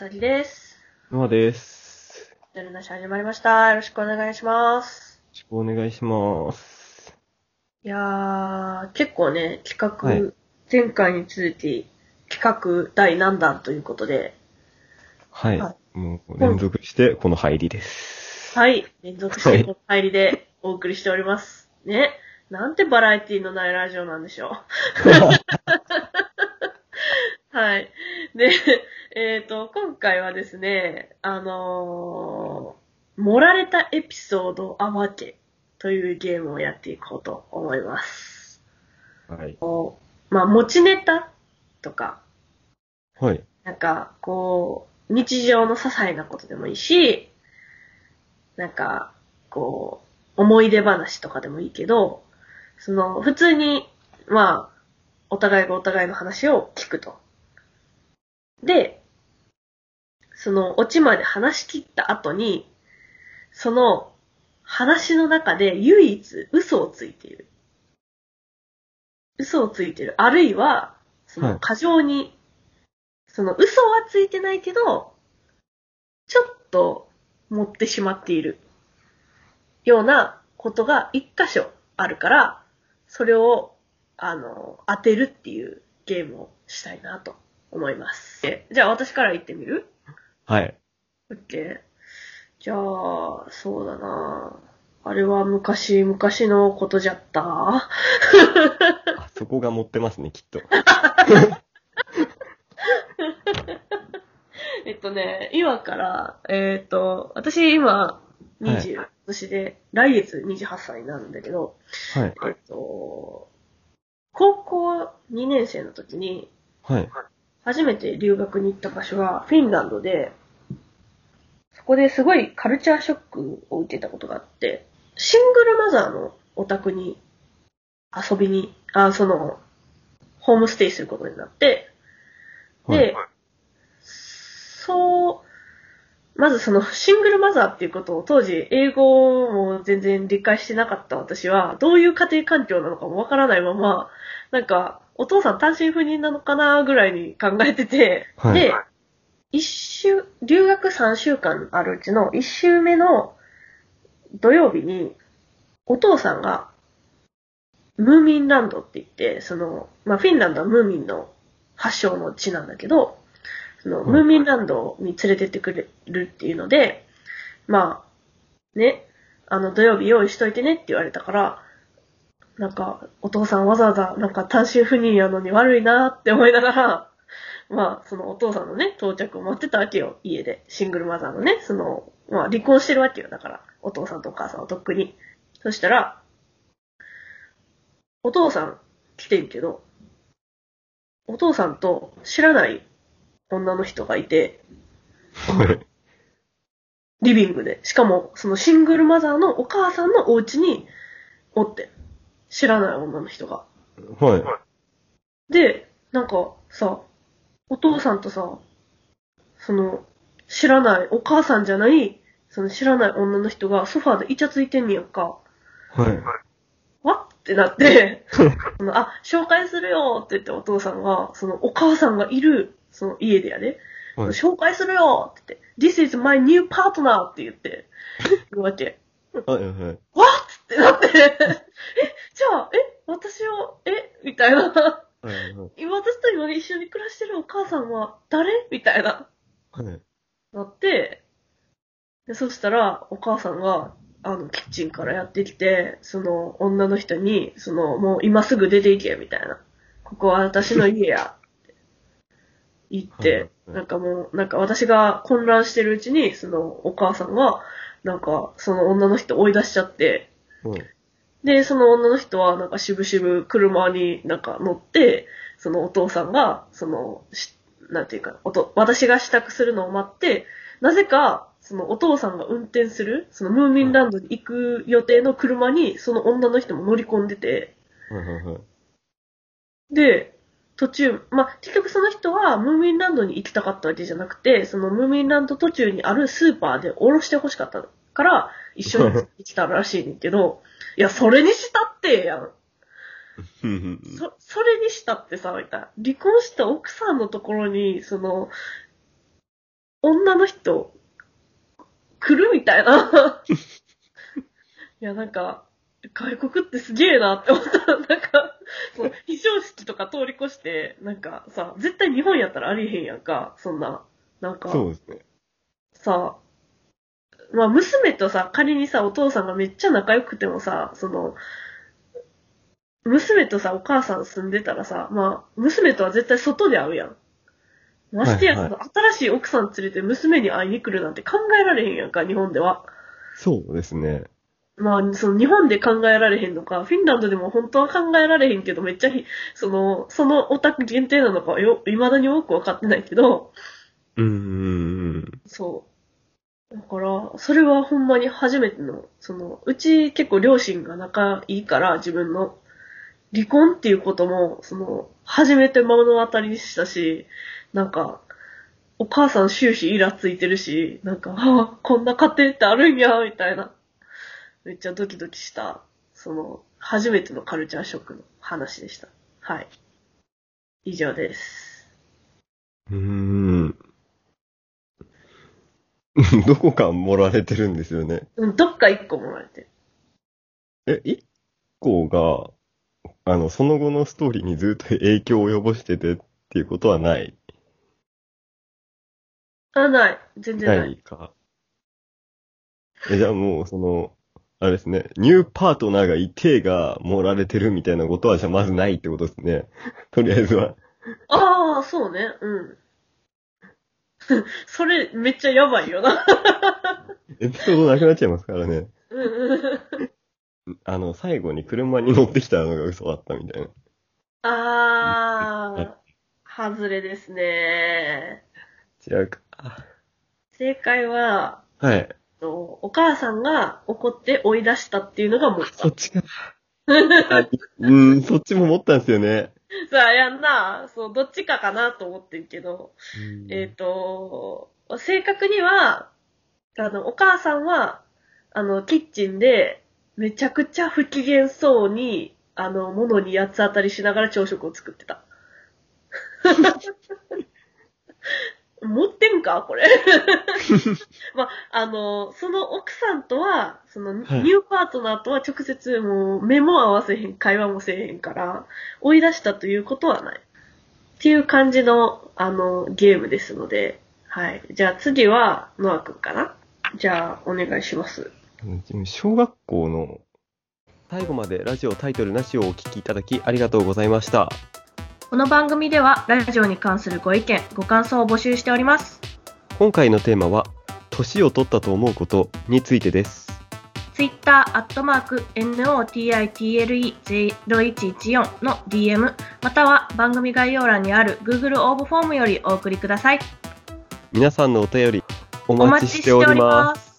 さきです。ノアです。やるなし始まりました。よろしくお願いします。よろしくお願いします。いやー、結構ね、企画、はい前回に続き、企画第何弾ということで、はい。はもう連続してこの入りです。はい、連続してこの入りでお送りしております。ね。なんてバラエティのないラジオなんでしょう。はい。で、えっ、と、今回はですね、あのー盛られたエピソード暴けというゲームをやっていこうと思います。はい。こうまあ、持ちネタとか、はい。なんか、こう、日常の些細なことでもいいし、なんか、こう、思い出話とかでもいいけど、その、普通に、まあ、お互いがお互いの話を聞くと。で、その、オチまで話し切った後に、その、話の中で唯一嘘をついている。嘘をついてる。あるいは、その、はい過剰にその嘘はついてないけど、ちょっと持ってしまっているようなことが一箇所あるから、それを、あの、当てるっていうゲームをしたいなと思います。えじゃあ私から言ってみる？はい。?OK。じゃあ、そうだなあれは昔々のことじゃった？あそこが持ってますね、きっと。えっとね、今から、えっ、と、私今はい20年で、来月28歳になるんだけど、はい。えっと、高校2年生の時に、はい。初めて留学に行った場所がフィンランドで、そこですごいカルチャーショックを受けたことがあって、シングルマザーのお宅に遊びに、あ、その、ホームステイすることになって、で、そう、まずそのシングルマザーっていうことを当時英語も全然理解してなかった私は、どういう家庭環境なのかもわからないまま、なんか、お父さん単身赴任なのかなぐらいに考えてて、はい。で、一週、留学3週間あるうちの1週目の土曜日に、お父さんが、ムーミンランドって言って、その、まあ、フィンランドはムーミンの発祥の地なんだけど、その、はい。ムーミンランドに連れてってくれるっていうので、まあ、ね、あの、土曜日用意しといてねって言われたから、なんか、お父さんわざわざ、なんか単身赴任やのに悪いなって思いながら、まあ、そのお父さんのね、到着を待ってたわけよ、家で。シングルマザーのね、その、まあ、離婚してるわけよ、だから。お父さんとお母さんはとっくに。そしたら、お父さん来てんけど、お父さんと知らない女の人がいて、はい。リビングで。しかも、そのシングルマザーのお母さんのお家におって。知らない女の人が。はい。で、なんかさ、お父さんとさ、その、知らない、お母さんじゃない、その知らない女の人がソファーでイチャついてんねやんか。はい。わっってなって、そのあ、紹介するよって言ってお父さんが、そのお母さんがいる、その家でやで、はい。紹介するよって言って、This is my new partner って言って、言うわけ。はい。はい。ってなって、え、じゃあ、え、私を、えみたいな。はい。今私と今一緒に暮らしてるお母さんは誰みたいな。はい。なって、で、そしたら、お母さんが、あの、キッチンからやってきて、その、女の人に、その、もう今すぐ出て行け、みたいな。ここは私の家や、って言っはいて、はいなんかもう、なんか私が混乱してるうちに、その、お母さんが、なんか、その女の人追い出しちゃって、はい。で、その女の人は、なんか渋々車になんか乗って、そのお父さんが、その、しなんていうか、おと私が支度するのを待って、なぜか、そのお父さんが運転する、そのムーミンランドに行く予定の車に、その女の人も乗り込んでて、で、途中、まあ、結局その人はムーミンランドに行きたかったわけじゃなくて、そのムーミンランド途中にあるスーパーで降ろしてほしかったから、一緒に行きたらしいねんけど、いや、それにしたってや。んそ、それにしたってさ、みたいな。離婚した奥さんのところに、その、女の人、来るみたいな。いや、なんか、外国ってすげえなって思ったら、なんか、その、非常識とか通り越して、なんかさ、絶対日本やったらありえへんやんか、そんな。なんか、そうですね。さ、まあ娘とさ、仮にさ、お父さんがめっちゃ仲良くてもさ、その、娘とさ、お母さん住んでたらさ、まあ、娘とは絶対外で会うやん。ましてや、はいその新しい奥さん連れて娘に会いに来るなんて考えられへんやんか、日本では。そうですね。まあ、その日本で考えられへんのか、フィンランドでも本当は考えられへんけど、めっちゃひ、その、そのオタク限定なのかはよ、未だに多くわかってないけど、うんうんうん。そう。だから、それはほんまに初めての、その、うち結構両親が仲いいから、自分の。離婚っていうことも、その、初めて目の当たりにしたし、なんか、お母さん終始イラついてるし、なんか、ああ、こんな家庭ってあるんや、みたいな。めっちゃドキドキした、その、初めてのカルチャーショックの話でした。はい。以上です。うーん。どこか盛られてるんですよね。うん、どっか一個もらえてる。え、一個が、あの、その後のストーリーにずっと影響を及ぼしててっていうことはない？あ、ない。全然なない。いか。え、じゃあもう、その、あれですね、ニューパートナーがいてが盛られてるみたいなことは、じゃあまずないってことですね。とりあえずは。ああ、そうね。うん。それ、めっちゃやばいよな。エピソードなくなっちゃいますからね。うんうん。あの、最後に車に乗ってきたのが嘘だったみたいな。ああ、外れですね。違うか。正解は、はい。とお母さんが怒って追い出したっていうのがもうそっちか。あうん、そっちも思ったんですよね。さあ、やんな。そう、どっちかかなと思ってんけど。えっ、と、正確には、あの、お母さんは、あの、キッチンで、めちゃくちゃ不機嫌そうに、あの、物に八つ当たりしながら朝食を作ってた。持ってんかこれ。まあ、あの、その奥さんとは、その、ニはいューパートナーとは直接もう目も合わせへん、会話もせえへんから、追い出したということはない。っていう感じの、あの、ゲームですので、はい。じゃあ次は、ノア君かなじゃあ、お願いします。小学校の最後までラジオタイトルなしをお聞きいただきありがとうございました。この番組では、ラジオに関するご意見、ご感想を募集しております。今回のテーマは、年を取ったと思うことについてです。ツイッター、アットマーク、NOTITLE0114 の DM、または番組概要欄にある Google 応募フォームよりお送りください。皆さんのお便りおお待ちしております。す。